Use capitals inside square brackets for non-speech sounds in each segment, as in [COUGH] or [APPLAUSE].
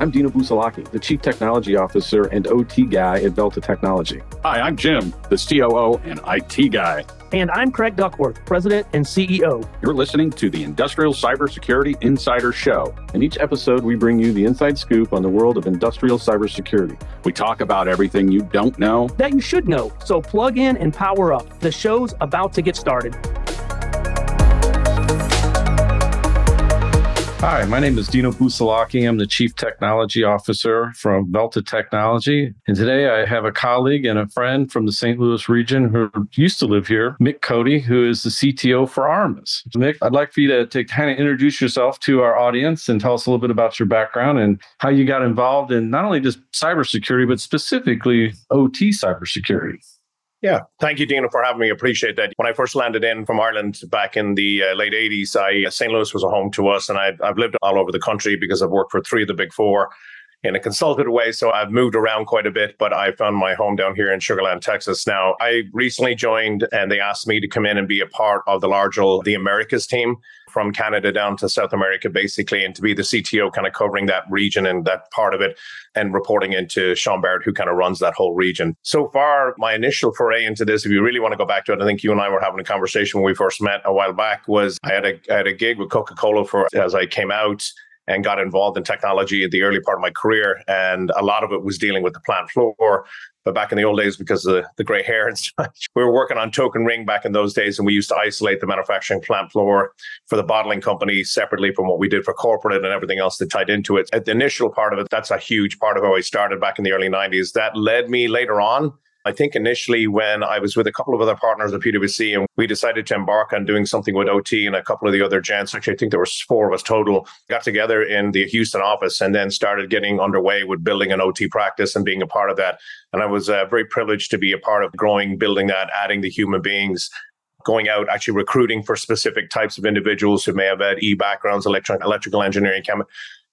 I'm Dino Busalachi, the Chief Technology Officer and OT guy at Velta Technology. Hi, I'm Jim, the COO and IT guy. And I'm Craig Duckworth, President and CEO. You're listening to the Industrial Cybersecurity Insider Show. In each episode, we bring you the inside scoop on the world of industrial cybersecurity. We talk about everything you don't know that you should know. So plug in and power up. The show's about to get started. Hi, my name is Dino Busalachi. I'm the Chief Technology Officer from Velta Technology. And today I have a colleague and a friend from the St. Louis region who used to live here, Mick Coady, who is the CTO for Armis. Mick, I'd like for you to, to kind of introduce yourself to our audience and tell us a little bit about your background and how you got involved in not only just cybersecurity, but specifically OT cybersecurity. Yeah, thank you, Dino, for having me. Appreciate that. When I first landed in from Ireland back in the uh, late 80s, I, uh, St. Louis was a home to us, and I, I've lived all over the country because I've worked for three of the big four in a consultative way. So I've moved around quite a bit, but I found my home down here in Sugarland, Texas. Now, I recently joined and they asked me to come in and be a part of the larger the Americas team from Canada down to South America, basically, and to be the CTO kind of covering that region and that part of it and reporting into Sean Barrett, who kind of runs that whole region. So far, my initial foray into this, if you really want to go back to it, I think you and I were having a conversation when we first met a while back, was I had a, I had a gig with Coca-Cola for as I came out and got involved in technology at the early part of my career. And a lot of it was dealing with the plant floor. But back in the old days, because of the, the gray hair and [LAUGHS] such, we were working on token ring back in those days. And we used to isolate the manufacturing plant floor for the bottling company separately from what we did for corporate and everything else that tied into it. At the initial part of it, that's a huge part of how I started back in the early 90s. That led me later on I think initially when I was with a couple of other partners at PwC and we decided to embark on doing something with OT and a couple of the other gents, actually, I think there was four of us total, got together in the Houston office and then started getting underway with building an OT practice and being a part of that. And I was uh, very privileged to be a part of growing, building that, adding the human beings going out actually recruiting for specific types of individuals who may have had e backgrounds, electric, electrical engineering, chem-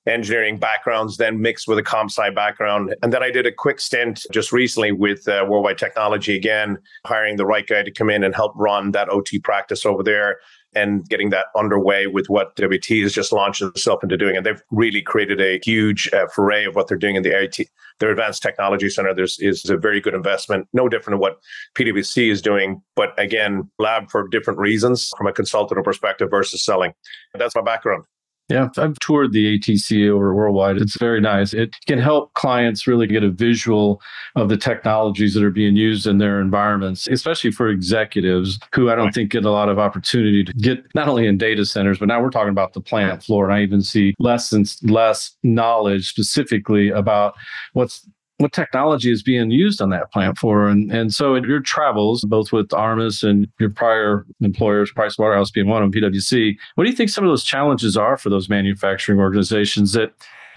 engineering backgrounds, then mixed with a comp sci background. And then I did a quick stint just recently with uh, Worldwide Technology again, hiring the right guy to come in and help run that OT practice over there and getting that underway with what WT has just launched itself into doing. And they've really created a huge uh, foray of what they're doing in the IT. Their advanced technology center there's, is a very good investment, no different than what PwC is doing, but again, lab for different reasons from a consultative perspective versus selling. That's my background. Yeah, I've toured the ATC over worldwide. It's very nice. It can help clients really get a visual of the technologies that are being used in their environments, especially for executives who I don't think get a lot of opportunity to get not only in data centers, but now we're talking about the plant floor. And I even see less and less knowledge specifically about what's what technology is being used on that plant for. And, and so in your travels, both with Armis and your prior employers, Pricewaterhouse being one of them, PwC, what do you think some of those challenges are for those manufacturing organizations that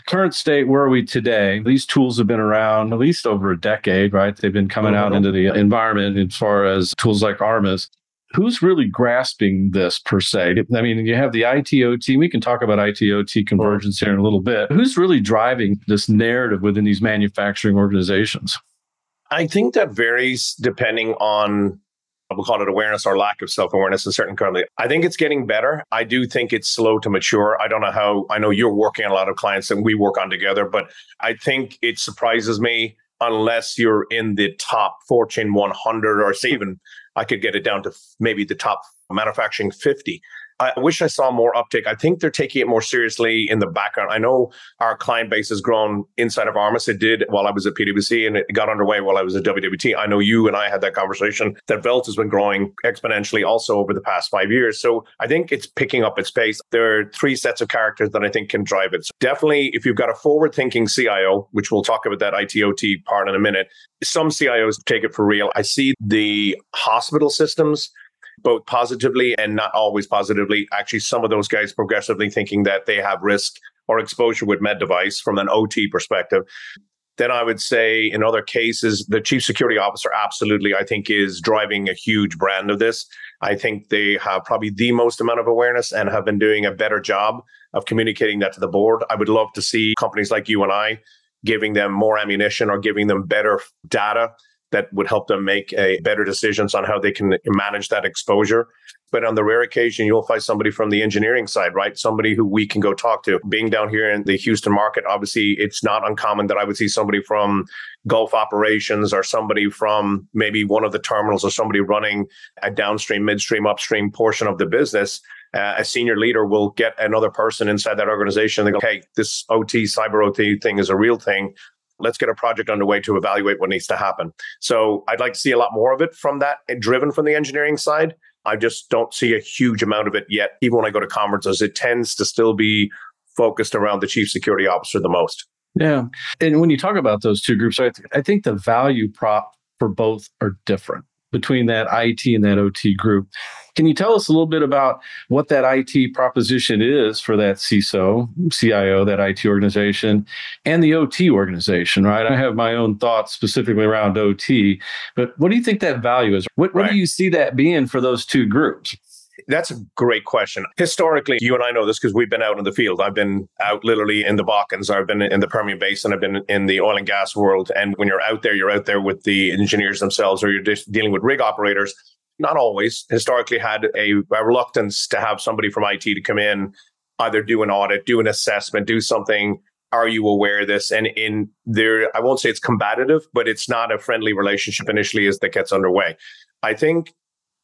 current state, where are we today? These tools have been around at least over a decade, right? They've been coming oh, out into the environment as far as tools like Armis who's really grasping this per se? I mean, you have the ITOT. We can talk about ITOT convergence here in a little bit. Who's really driving this narrative within these manufacturing organizations? I think that varies depending on we'll call it awareness or lack of self-awareness in certain currently. I think it's getting better. I do think it's slow to mature. I don't know how I know you're working on a lot of clients and we work on together, but I think it surprises me unless you're in the top Fortune 100 or say even I could get it down to maybe the top manufacturing 50. I wish I saw more uptake. I think they're taking it more seriously in the background. I know our client base has grown inside of Armis. It did while I was at PwC and it got underway while I was at WWT. I know you and I had that conversation that Velt has been growing exponentially also over the past five years. So I think it's picking up its pace. There are three sets of characters that I think can drive it. So definitely, if you've got a forward thinking CIO, which we'll talk about that ITOT part in a minute, some CIOs take it for real. I see the hospital systems both positively and not always positively. Actually, some of those guys progressively thinking that they have risk or exposure with med device from an OT perspective. Then I would say in other cases, the chief security officer absolutely, I think, is driving a huge brand of this. I think they have probably the most amount of awareness and have been doing a better job of communicating that to the board. I would love to see companies like you and I giving them more ammunition or giving them better data that would help them make a better decisions on how they can manage that exposure. But on the rare occasion, you'll find somebody from the engineering side, right? Somebody who we can go talk to. Being down here in the Houston market, obviously, it's not uncommon that I would see somebody from Gulf operations or somebody from maybe one of the terminals or somebody running a downstream, midstream, upstream portion of the business. Uh, a senior leader will get another person inside that organization. They go, hey, this OT, cyber OT thing is a real thing let's get a project underway to evaluate what needs to happen. So I'd like to see a lot more of it from that, driven from the engineering side. I just don't see a huge amount of it yet. Even when I go to conferences, it tends to still be focused around the chief security officer the most. Yeah. And when you talk about those two groups, I, th- I think the value prop for both are different between that IT and that OT group. Can you tell us a little bit about what that IT proposition is for that CISO, CIO, that IT organization, and the OT organization, right? I have my own thoughts specifically around OT, but what do you think that value is? What, what right. do you see that being for those two groups? That's a great question. Historically, you and I know this because we've been out in the field. I've been out literally in the Balkans. I've been in the Permian Basin. I've been in the oil and gas world. And when you're out there, you're out there with the engineers themselves, or you're just dealing with rig operators. Not always. Historically, had a, a reluctance to have somebody from IT to come in, either do an audit, do an assessment, do something are you aware of this? And in there, I won't say it's combative, but it's not a friendly relationship initially as that gets underway. I think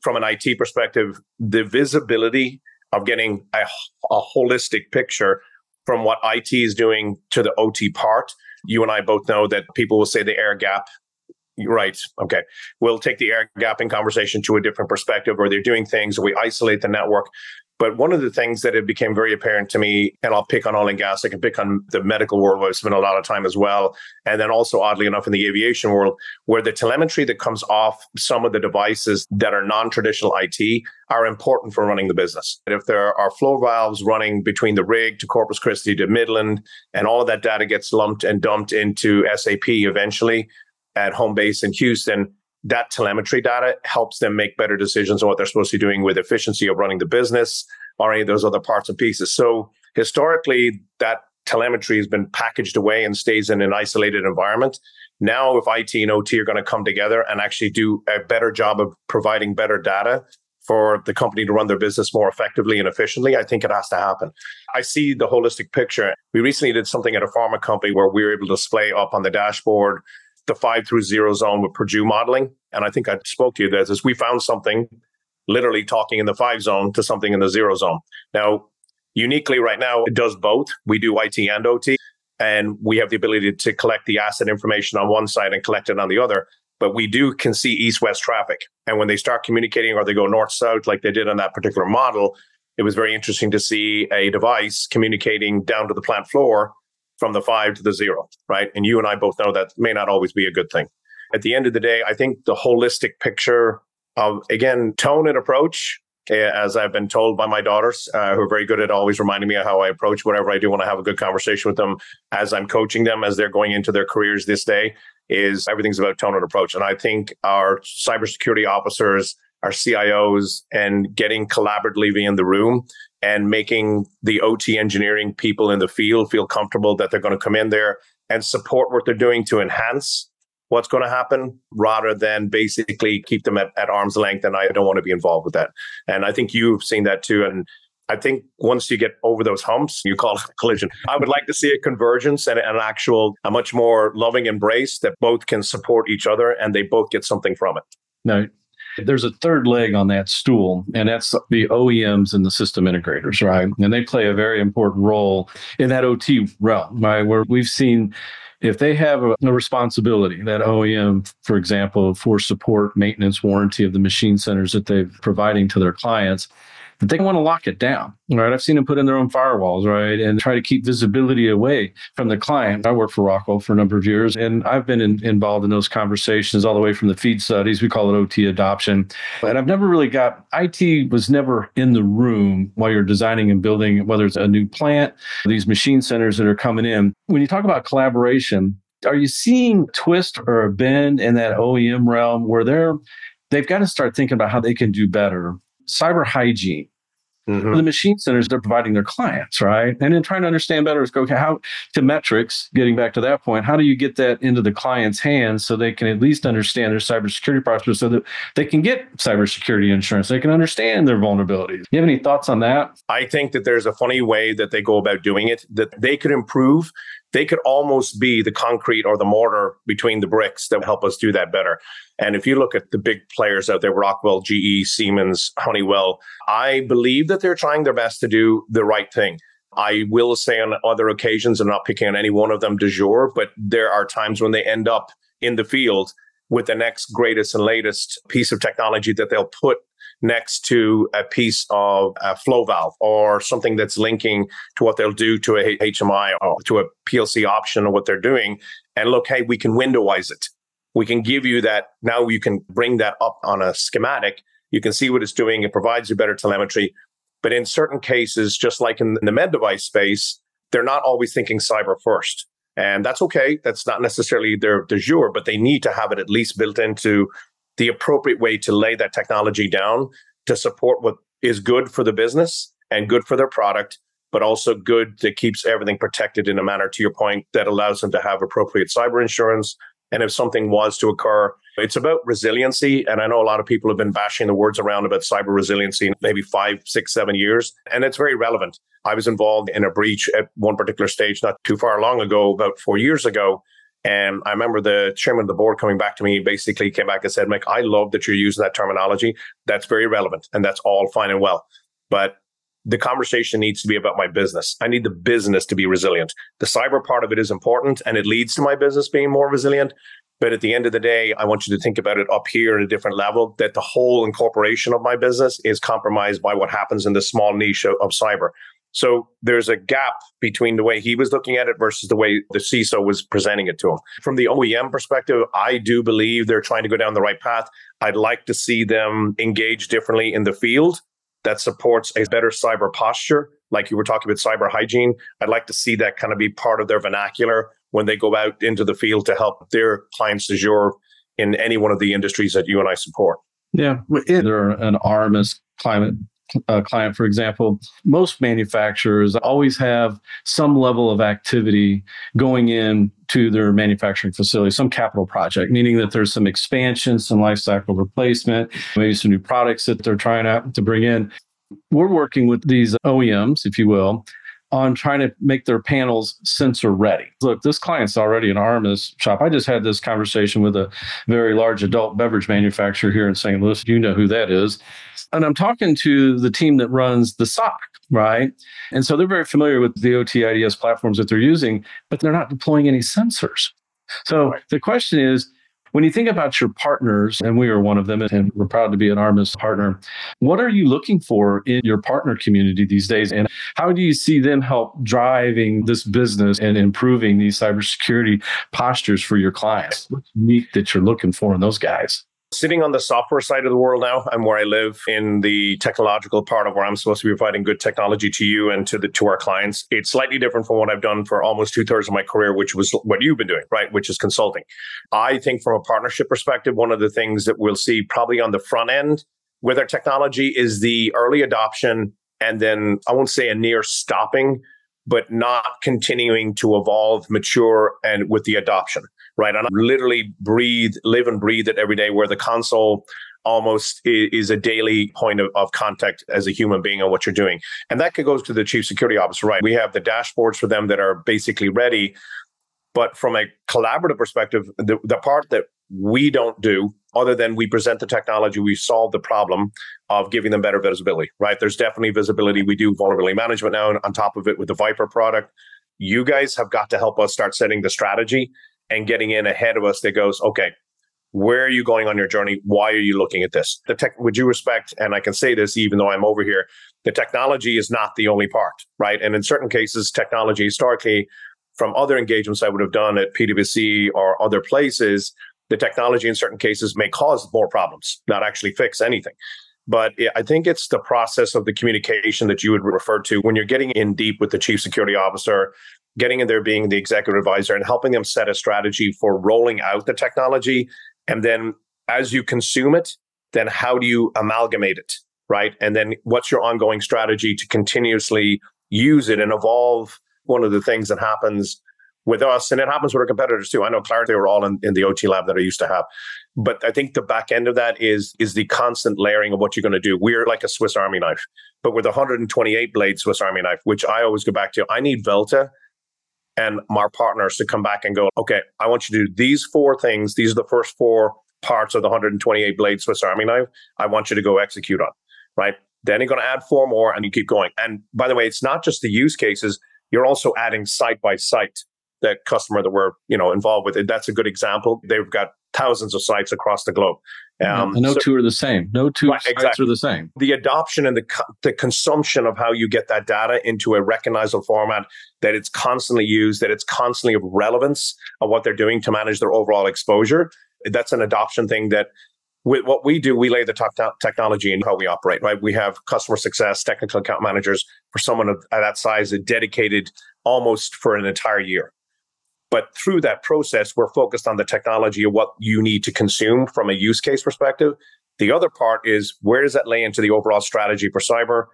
from an IT perspective, the visibility of getting a, a holistic picture from what IT is doing to the OT part. You and I both know that people will say the air gap Right. Okay. We'll take the air gapping conversation to a different perspective, or they're doing things, or we isolate the network. But one of the things that it became very apparent to me, and I'll pick on oil and gas, I can pick on the medical world where I've spent a lot of time as well. And then also, oddly enough, in the aviation world, where the telemetry that comes off some of the devices that are non traditional IT are important for running the business. And if there are flow valves running between the rig to Corpus Christi to Midland, and all of that data gets lumped and dumped into SAP eventually at home base in Houston, that telemetry data helps them make better decisions on what they're supposed to be doing with efficiency of running the business or any of those other parts and pieces. So historically, that telemetry has been packaged away and stays in an isolated environment. Now, if IT and OT are going to come together and actually do a better job of providing better data for the company to run their business more effectively and efficiently, I think it has to happen. I see the holistic picture. We recently did something at a pharma company where we were able to display up on the dashboard the five through zero zone with Purdue modeling. And I think I spoke to you that is we found something literally talking in the five zone to something in the zero zone. Now, uniquely right now, it does both. We do IT and OT, and we have the ability to collect the asset information on one side and collect it on the other. But we do can see east west traffic. And when they start communicating or they go north south, like they did on that particular model, it was very interesting to see a device communicating down to the plant floor from the five to the zero, right? And you and I both know that may not always be a good thing. At the end of the day, I think the holistic picture of, again, tone and approach, eh, as I've been told by my daughters, uh, who are very good at always reminding me of how I approach whatever I do when I have a good conversation with them as I'm coaching them as they're going into their careers this day, is everything's about tone and approach. And I think our cybersecurity officers, our CIOs, and getting collaboratively in the room and making the OT engineering people in the field feel comfortable that they're going to come in there and support what they're doing to enhance what's going to happen rather than basically keep them at, at arm's length. And I don't want to be involved with that. And I think you've seen that too. And I think once you get over those humps, you call it a [LAUGHS] collision. I would like to see a convergence and an actual, a much more loving embrace that both can support each other and they both get something from it. No, there's a third leg on that stool, and that's the OEMs and the system integrators, right? And they play a very important role in that OT realm, right? Where we've seen if they have a, a, responsibility, that OEM, for example, for support, maintenance, warranty of the machine centers that they're providing to their clients, but they want to lock it down. Right. I've seen them put in their own firewalls, right, and try to keep visibility away from the client. I worked for Rockwell for a number of years, and I've been in, involved in those conversations all the way from the feed studies. We call it OT adoption. And I've never really got IT was never in the room while you're designing and building, whether it's a new plant, these machine centers that are coming in. When you talk about collaboration, are you seeing twist or a bend in that OEM realm where they're they've got to start thinking about how they can do better cyber hygiene. Mm-hmm. The machine centers they're providing their clients, right? And then trying to understand better is okay, how to metrics, getting back to that point, how do you get that into the client's hands so they can at least understand their cybersecurity posture so that they can get cybersecurity insurance, they can understand their vulnerabilities. You have any thoughts on that? I think that there's a funny way that they go about doing it that they could improve they could almost be the concrete or the mortar between the bricks that help us do that better. And if you look at the big players out there, Rockwell, GE, Siemens, Honeywell, I believe that they're trying their best to do the right thing. I will say on other occasions, I'm not picking on any one of them de jour, but there are times when they end up in the field with the next greatest and latest piece of technology that they'll put next to a piece of a flow valve or something that's linking to what they'll do to a HMI or to a PLC option or what they're doing. And look, hey, we can windowize it. We can give you that. Now you can bring that up on a schematic. You can see what it's doing. It provides you better telemetry. But in certain cases, just like in the med device space, they're not always thinking cyber first. And that's okay. That's not necessarily their de jour, but they need to have it at least built into the appropriate way to lay that technology down to support what is good for the business and good for their product, but also good that keeps everything protected in a manner, to your point, that allows them to have appropriate cyber insurance. And if something was to occur, it's about resiliency. And I know a lot of people have been bashing the words around about cyber resiliency in maybe five, six, seven years. And it's very relevant. I was involved in a breach at one particular stage not too far long ago, about four years ago. And I remember the chairman of the board coming back to me, basically came back and said, Mike, I love that you're using that terminology. That's very relevant and that's all fine and well. But the conversation needs to be about my business. I need the business to be resilient. The cyber part of it is important and it leads to my business being more resilient. But at the end of the day, I want you to think about it up here at a different level that the whole incorporation of my business is compromised by what happens in this small niche of, of cyber. So there's a gap between the way he was looking at it versus the way the CISO was presenting it to him. From the OEM perspective, I do believe they're trying to go down the right path. I'd like to see them engage differently in the field that supports a better cyber posture. Like you were talking about cyber hygiene, I'd like to see that kind of be part of their vernacular when they go out into the field to help their clients Azure in any one of the industries that you and I support. Yeah, they're an Armis climate uh, client, for example, most manufacturers always have some level of activity going in to their manufacturing facility, some capital project, meaning that there's some expansion, some life cycle replacement, maybe some new products that they're trying out to bring in. We're working with these OEMs, if you will, on trying to make their panels sensor ready. Look, this client's already an Armis shop. I just had this conversation with a very large adult beverage manufacturer here in St. Louis. You know who that is. And I'm talking to the team that runs the SOC, right? And so they're very familiar with the OT IDS platforms that they're using, but they're not deploying any sensors. So right. the question is, when you think about your partners, and we are one of them, and we're proud to be an Armis partner, what are you looking for in your partner community these days? And how do you see them help driving this business and improving these cybersecurity postures for your clients? What's unique that you're looking for in those guys? Sitting on the software side of the world now. I'm where I live in the technological part of where I'm supposed to be providing good technology to you and to the to our clients. It's slightly different from what I've done for almost two thirds of my career, which was what you've been doing, right? Which is consulting. I think from a partnership perspective, one of the things that we'll see probably on the front end with our technology is the early adoption and then I won't say a near stopping, but not continuing to evolve, mature, and with the adoption right? And I literally breathe, live and breathe it every day where the console almost is a daily point of, of, contact as a human being on what you're doing. And that goes to the chief security officer, right? We have the dashboards for them that are basically ready. But from a collaborative perspective, the, the part that we don't do, other than we present the technology, we solve the problem of giving them better visibility, right? There's definitely visibility. We do vulnerability management now and on top of it with the VIPR product. You guys have got to help us start setting the strategy and getting in ahead of us that goes, okay, where are you going on your journey? Why are you looking at this? The tech, would you respect, and I can say this even though I'm over here, the technology is not the only part, right? And in certain cases, technology historically, from other engagements I would have done at PwC or other places, the technology in certain cases may cause more problems, not actually fix anything. But I think it's the process of the communication that you would refer to when you're getting in deep with the chief security officer, getting in there being the executive advisor and helping them set a strategy for rolling out the technology. And then as you consume it, then how do you amalgamate it? right? And then what's your ongoing strategy to continuously use it and evolve? One of the things that happens with us, and it happens with our competitors too. I know Claroty were all in, in the OT lab that I used to have. But I think the back end of that is is the constant layering of what you're going to do. We're like a Swiss Army knife, but with 128 blade Swiss Army knife, which I always go back to. I need Velta and my partners to come back and go, okay, I want you to do these four things. These are the first four parts of the 128 blade Swiss Army knife. I want you to go execute on, right? Then you're going to add four more and you keep going. And by the way, it's not just the use cases. You're also adding site by site that customer that we're you know involved with. That's a good example. They've got thousands of sites across the globe. Um, no so, two are the same. No two right, sites exactly. are the same. The adoption and the the consumption of how you get that data into a recognizable format that it's constantly used, that it's constantly of relevance of what they're doing to manage their overall exposure. That's an adoption thing that with what we do, we lay the top technology and how we operate, right? We have customer success, technical account managers for someone of that size, dedicated almost for an entire year. But through that process, we're focused on the technology of what you need to consume from a use case perspective. The other part is where does that lay into the overall strategy for cyber?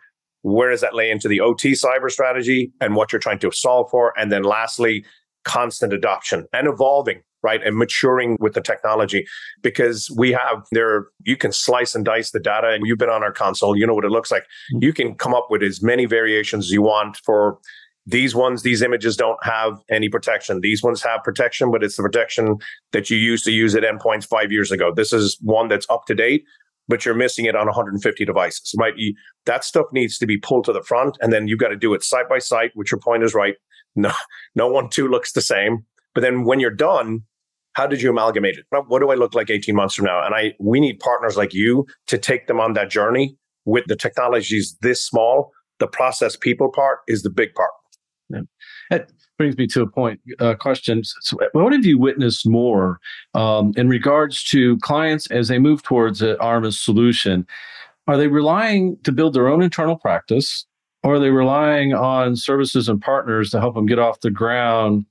Where does that lay into the OT cyber strategy and what you're trying to solve for? And then lastly, constant adoption and evolving, right? And maturing with the technology because we have there, you can slice and dice the data and you've been on our console, you know what it looks like. Mm-hmm. You can come up with as many variations as you want for these ones, these images don't have any protection. These ones have protection, but it's the protection that you used to use at endpoints five years ago. This is one that's up to date, but you're missing it on 150 devices. Right? You, that stuff needs to be pulled to the front, and then you've got to do it site by site. Which your point is right. No, [LAUGHS] no one two looks the same. But then when you're done, how did you amalgamate it? What do I look like 18 months from now? And I we need partners like you to take them on that journey with the technologies this small. The process people part is the big part. That brings me to a point uh, question. So what have you witnessed more um, in regards to clients as they move towards an ARMIS solution? Are they relying to build their own internal practice, or are they relying on services and partners to help them get off the ground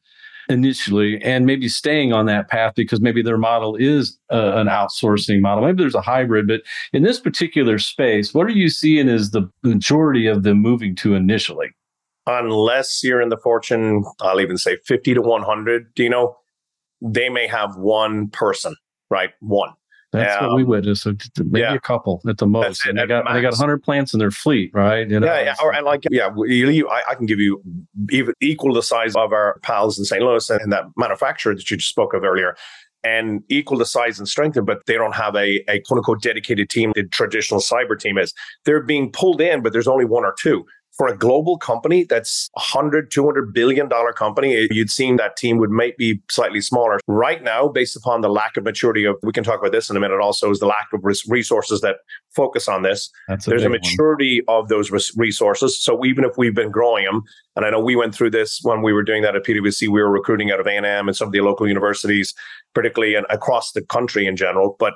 initially and maybe staying on that path because maybe their model is uh, an outsourcing model. Maybe there's a hybrid, but in this particular space, what are you seeing as the majority of them moving to initially? Unless you're in the fortune, I'll even say 50 to 100, do you know, they may have one person, right? One. That's um, what we witnessed. So maybe yeah. a couple at the most. And they got max. they got 100 plants in their fleet, right? You know? Yeah, yeah. Or, and like, yeah, you, I, I, can give you even equal the size of our pals in St. Louis and, and that manufacturer that you just spoke of earlier and equal the size and strength, but they don't have a, a quote unquote dedicated team. The traditional cyber team is. They're being pulled in, but there's only one or two for a global company that's 100 200 billion dollar company eh, you'd seen that team would might be slightly smaller. Right now based upon the lack of maturity of we can talk about this in a minute also is the lack of resources that focus on this. That's a there's a maturity one. of those resources. So even if we've been growing them and i know we went through this when we were doing that at pwc we were recruiting out of a&m and some of the local universities particularly and across the country in general but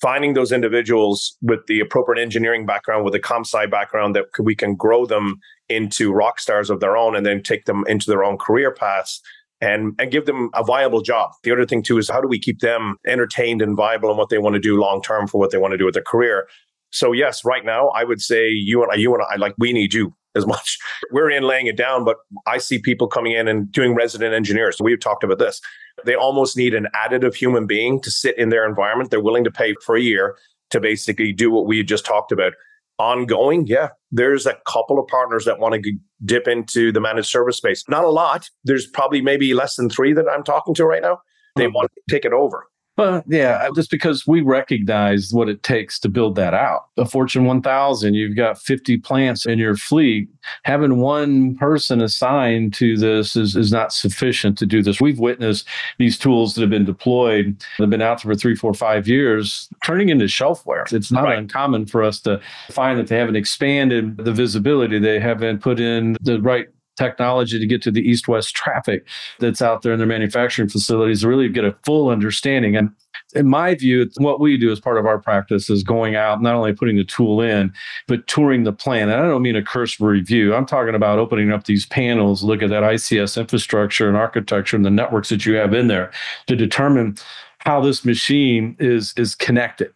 finding those individuals with the appropriate engineering background, with a comp sci background that we can grow them into rock stars of their own and then take them into their own career paths and, and give them a viable job. The other thing too is how do we keep them entertained and viable in what they want to do long term for what they want to do with their career. So yes, right now I would say you and you and I, like we need you as much. We're in laying it down, but I see people coming in and doing resident engineers. We've talked about this. They almost need an additive human being to sit in their environment. They're willing to pay for a year to basically do what we just talked about. Ongoing, yeah, there's a couple of partners that want to dip into the managed service space. Not a lot. There's probably maybe less than three that I'm talking to right now. They hmm. want to take it over. Well, yeah, uh, just because we recognize what it takes to build that out. A Fortune 1000, you've got 50 plants in your fleet. Having one person assigned to this is, is not sufficient to do this. We've witnessed these tools that have been deployed, that have been out for three, four, five years, turning into shelfware. It's not right. uncommon for us to find that they haven't expanded the visibility, they haven't put in the right technology to get to the east west traffic that's out there in their manufacturing facilities to really get a full understanding. And in my view, what we do as part of our practice is going out, not only putting the tool in, but touring the plant. And I don't mean a cursory review. I'm talking about opening up these panels, look at that ICS infrastructure and architecture and the networks that you have in there to determine how this machine is is connected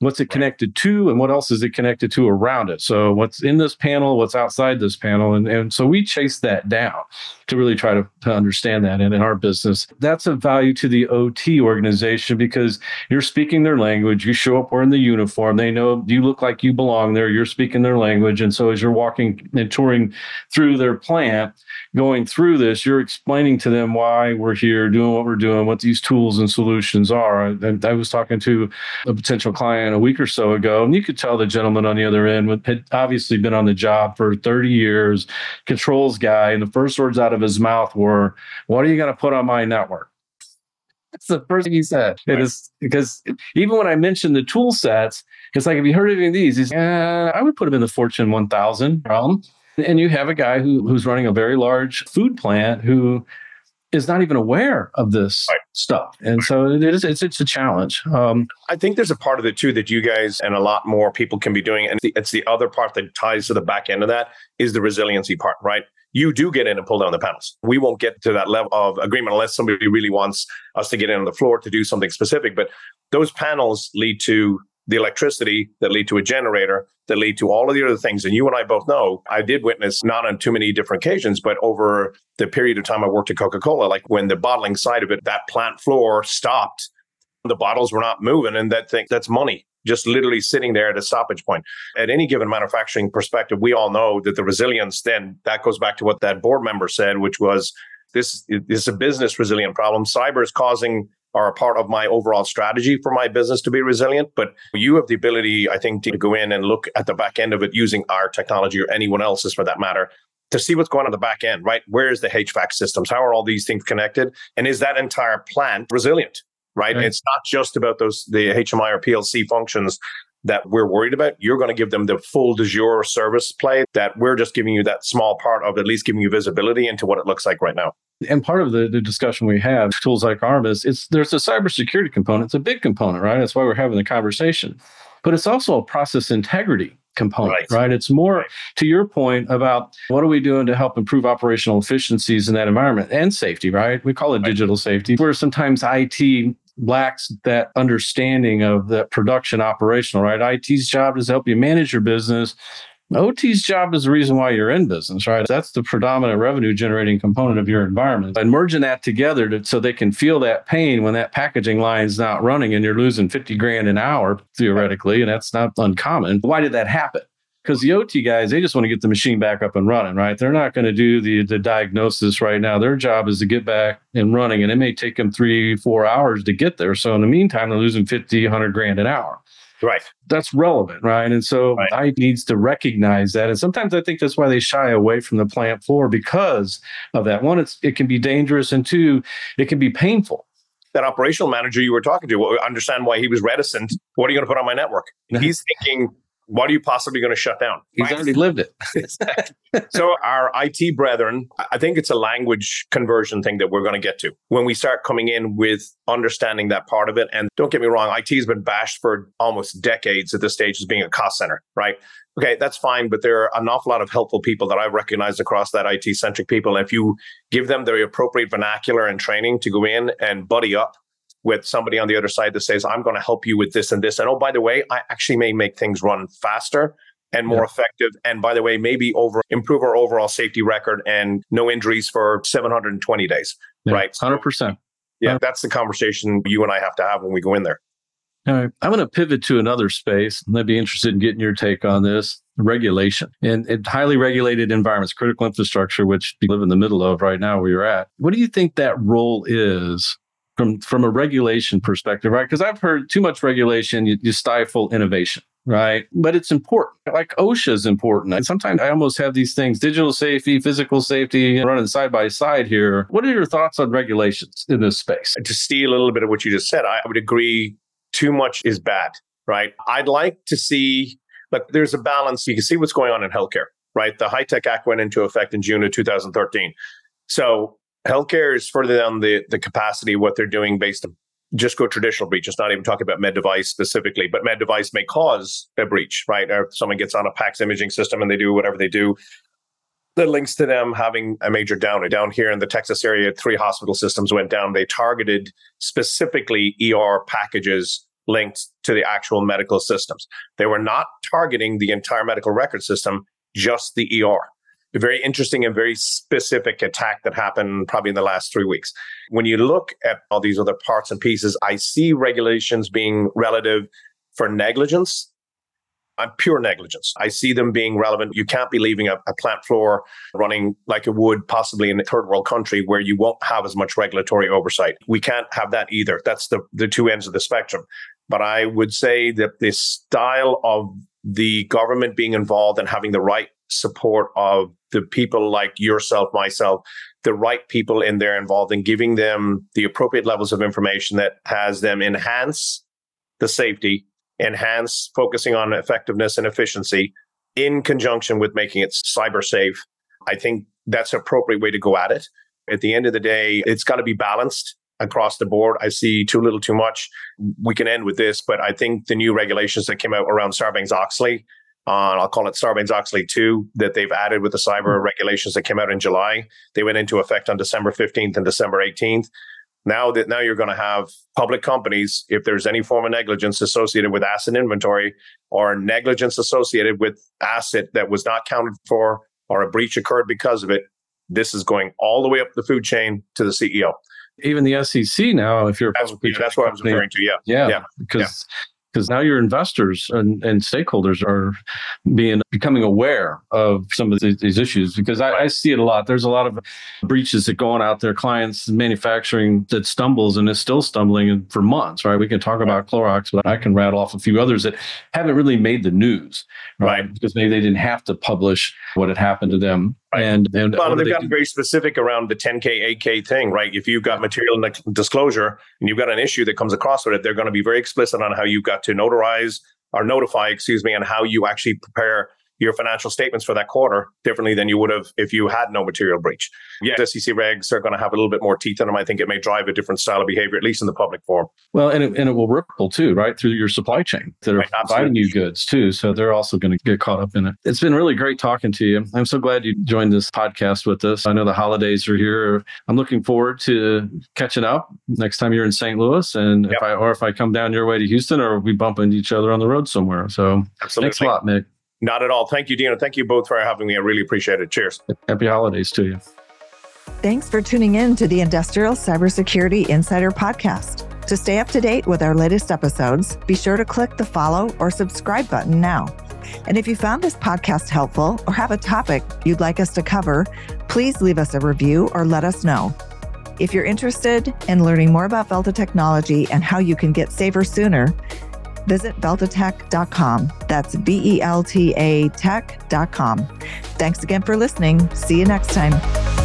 what's it connected to and what else is it connected to around it? So what's in this panel what's outside this panel and, and so we chase that down to really try to, to understand that and in our business. That's a value to the ot organization because you're speaking their language you show up wearing the uniform they know you look like you belong there you're speaking their language and so as you're walking and touring through their plant going through this you're explaining to them why we're here doing what we're doing what these tools and solutions are I, I was talking to a potential client a week or so ago, and you could tell the gentleman on the other end had obviously been on the job for 30 years, controls guy, and the first words out of his mouth were, "What are you going to put on my network?" That's the first thing he said. Right. It is because even when I mentioned the tool sets, it's like, have you heard of any of these? He's, eh, I would put them in the Fortune 1000 realm. And you have a guy who, who's running a very large food plant who is not even aware of this right. stuff. And so it is it's it's a challenge. Um, I think there's a part of it too that you guys and a lot more people can be doing. And it's the other part that ties to the back end of that is the resiliency part, right? You do get in and pull down the panels. We won't get to that level of agreement unless somebody really wants us to get in on the floor to do something specific. But those panels lead to the electricity that lead to a generator that lead to all of the other things. And you and I both know I did witness not on too many different occasions, but over the period of time I worked at Coca Cola, like when the bottling side of it, that plant floor stopped, the bottles were not moving. And that thing, that's money just literally sitting there at a stoppage point. At any given manufacturing perspective, we all know that the resilience then that goes back to what that board member said, which was this is a business resilient problem. Cyber is causing are a part of my overall strategy for my business to be resilient. But you have the ability, I think, to go in and look at the back end of it using our technology or anyone else's for that matter to see what's going on the back end, right? Where is the HVAC systems? How are all these things connected? And is that entire plant resilient? Right? right. It's not just about those the HMI or PLC functions that we're worried about. You're going to give them the full de jour service play that we're just giving you that small part of at least giving you visibility into what it looks like right now. And part of the, the discussion we have, tools like Armis, it's there's a cybersecurity component. It's a big component, right? That's why we're having the conversation. But it's also a process integrity component, right? right? It's more right. to your point about what are we doing to help improve operational efficiencies in that environment and safety, right? We call it right. digital safety, where sometimes IT lacks that understanding of that production operational, right? IT's job is to help you manage your business. OT's job is the reason why you're in business, right? That's the predominant revenue generating component of your environment. And merging that together to, so they can feel that pain when that packaging line's not running and you're losing 50 grand an hour, theoretically, and that's not uncommon. Why did that happen? Because the OT guys, they just want to get the machine back up and running, right? They're not going to do the the diagnosis right now. Their job is to get back and running, and it may take them three, four hours to get there. So in the meantime, they're losing 50, 100 grand an hour. Right. That's relevant, right? And so right. I needs to recognize that. And sometimes I think that's why they shy away from the plant floor because of that. One, it's it can be dangerous, and two, it can be painful that operational manager you were talking to understand why he was reticent. What are you going to put on my network? Uh-huh. He's thinking what are you possibly going to shut down? He's already lived it. [LAUGHS] so our IT brethren, I think it's a language conversion thing that we're going to get to when we start coming in with understanding that part of it. And don't get me wrong, IT has been bashed for almost decades at this stage as being a cost center, right? Okay, that's fine, but there are an awful lot of helpful people that I've recognized across that IT centric people. And if you give them the appropriate vernacular and training to go in and buddy up with somebody on the other side that says, I'm going to help you with this and this. And oh, by the way, I actually may make things run faster and more yeah. effective. And by the way, maybe over improve our overall safety record and no injuries for 720 days. Yeah, right. 100%. Yeah, that's the conversation you and I have to have when we go in there. All right. I'm going to pivot to another space. I'd be interested in getting your take on this regulation and, and highly regulated environments, critical infrastructure, which we live in the middle of right now where you're at. What do you think that role is from from a regulation perspective, right? Because I've heard too much regulation, you, you, stifle innovation, right? But it's important. Like OSHA is important. And sometimes I almost have these things: digital safety, physical safety, running side by side here. What are your thoughts on regulations in this space? To steal a little bit of what you just said, I would agree. Too much is bad, right? I'd like to see. Look, there's a balance. You can see what's going on in healthcare, right? The HITECH Act went into effect in June of 2013. So healthcare is further down the, the capacity what they're doing based on just go traditional breach. It's not even talking about med device specifically, but med device may cause a breach, right? Or if someone gets on a PACS imaging system and they do whatever they do, that links to them having a major down. Down here in the Texas area, three hospital systems went down. They targeted specifically ER packages linked to the actual medical systems. They were not targeting the entire medical record system, just the ER. A very interesting and very specific attack that happened probably in the last three weeks. When you look at all these other parts and pieces, I see regulations being relative for negligence I'm pure negligence. I see them being relevant. You can't be leaving a, a, plant floor running like it would possibly in a third world country where you won't have as much regulatory oversight. We can't have that either. That's the, the two ends of the spectrum. But I would say that this style of the government being involved and having the right support of the people like yourself, myself, the right people in there involved and giving them the appropriate levels of information that has them enhance the safety enhance focusing on effectiveness and efficiency in conjunction with making it cyber safe. I think that's an appropriate way to go at it. At the end of the day, it's got to be balanced across the board. I see too little, too much. We can end with this, but I think the new regulations that came out around Sarbanes Oxley, uh, I'll call it Sarbanes Oxley 2, that they've added with the cyber regulations that came out in July. They went into effect on December 15th and December 18th. Now that now you're going to have public companies, if there's any form of negligence associated with asset inventory or negligence associated with asset that was not counted for or a breach occurred because of it, this is going all the way up the food chain to the CEO. Even the SEC now, if you're that's, yeah, that's what I was referring to. Yeah, yeah, yeah. because because now your investors and, and, stakeholders are being becoming aware of some of these, these issues because I, I, see it a lot. There's a lot of breaches that go on out there, clients manufacturing that stumbles and is still stumbling for months, right? We can talk about Clorox, but I can rattle off a few others that haven't really made the news, right? right. Because maybe they didn't have to publish what had happened to them Right. And, and well, they've gotten very specific around the 10K, 8K thing, right? If you've got material disclosure and you've got an issue that comes across with it, they're going to be very explicit on how you've got to notarize or notify, excuse me, and how you actually prepare your financial statements for that quarter differently than you would have if you had no material breach. Yeah, SEC regs are going to have a little bit more teeth in them. I think it may drive a different style of behavior, at least in the public form. Well, and it, and it will ripple too, right, through your supply chain that are right, providing you goods too. So they're also going to get caught up in it. It's been really great talking to you. I'm so glad you joined this podcast with us. I know the holidays are here. I'm looking forward to catching up next time you're in St. Louis, and yep. if I or if I come down your way to Houston, or we bump into each other on the road somewhere. So Absolutely. thanks a lot, Mick. Not at all. Thank you, Dino. Thank you both for having me. I really appreciate it. Cheers. Happy holidays to you. Thanks for tuning in to the Industrial Cybersecurity Insider Podcast. To stay up to date with our latest episodes, be sure to click the follow or subscribe button now. And if you found this podcast helpful or have a topic you'd like us to cover, please leave us a review or let us know. If you're interested in learning more about Velta technology and how you can get safer sooner, visit veltatech.com. That's V E L T A tech.com. Thanks again for listening. See you next time.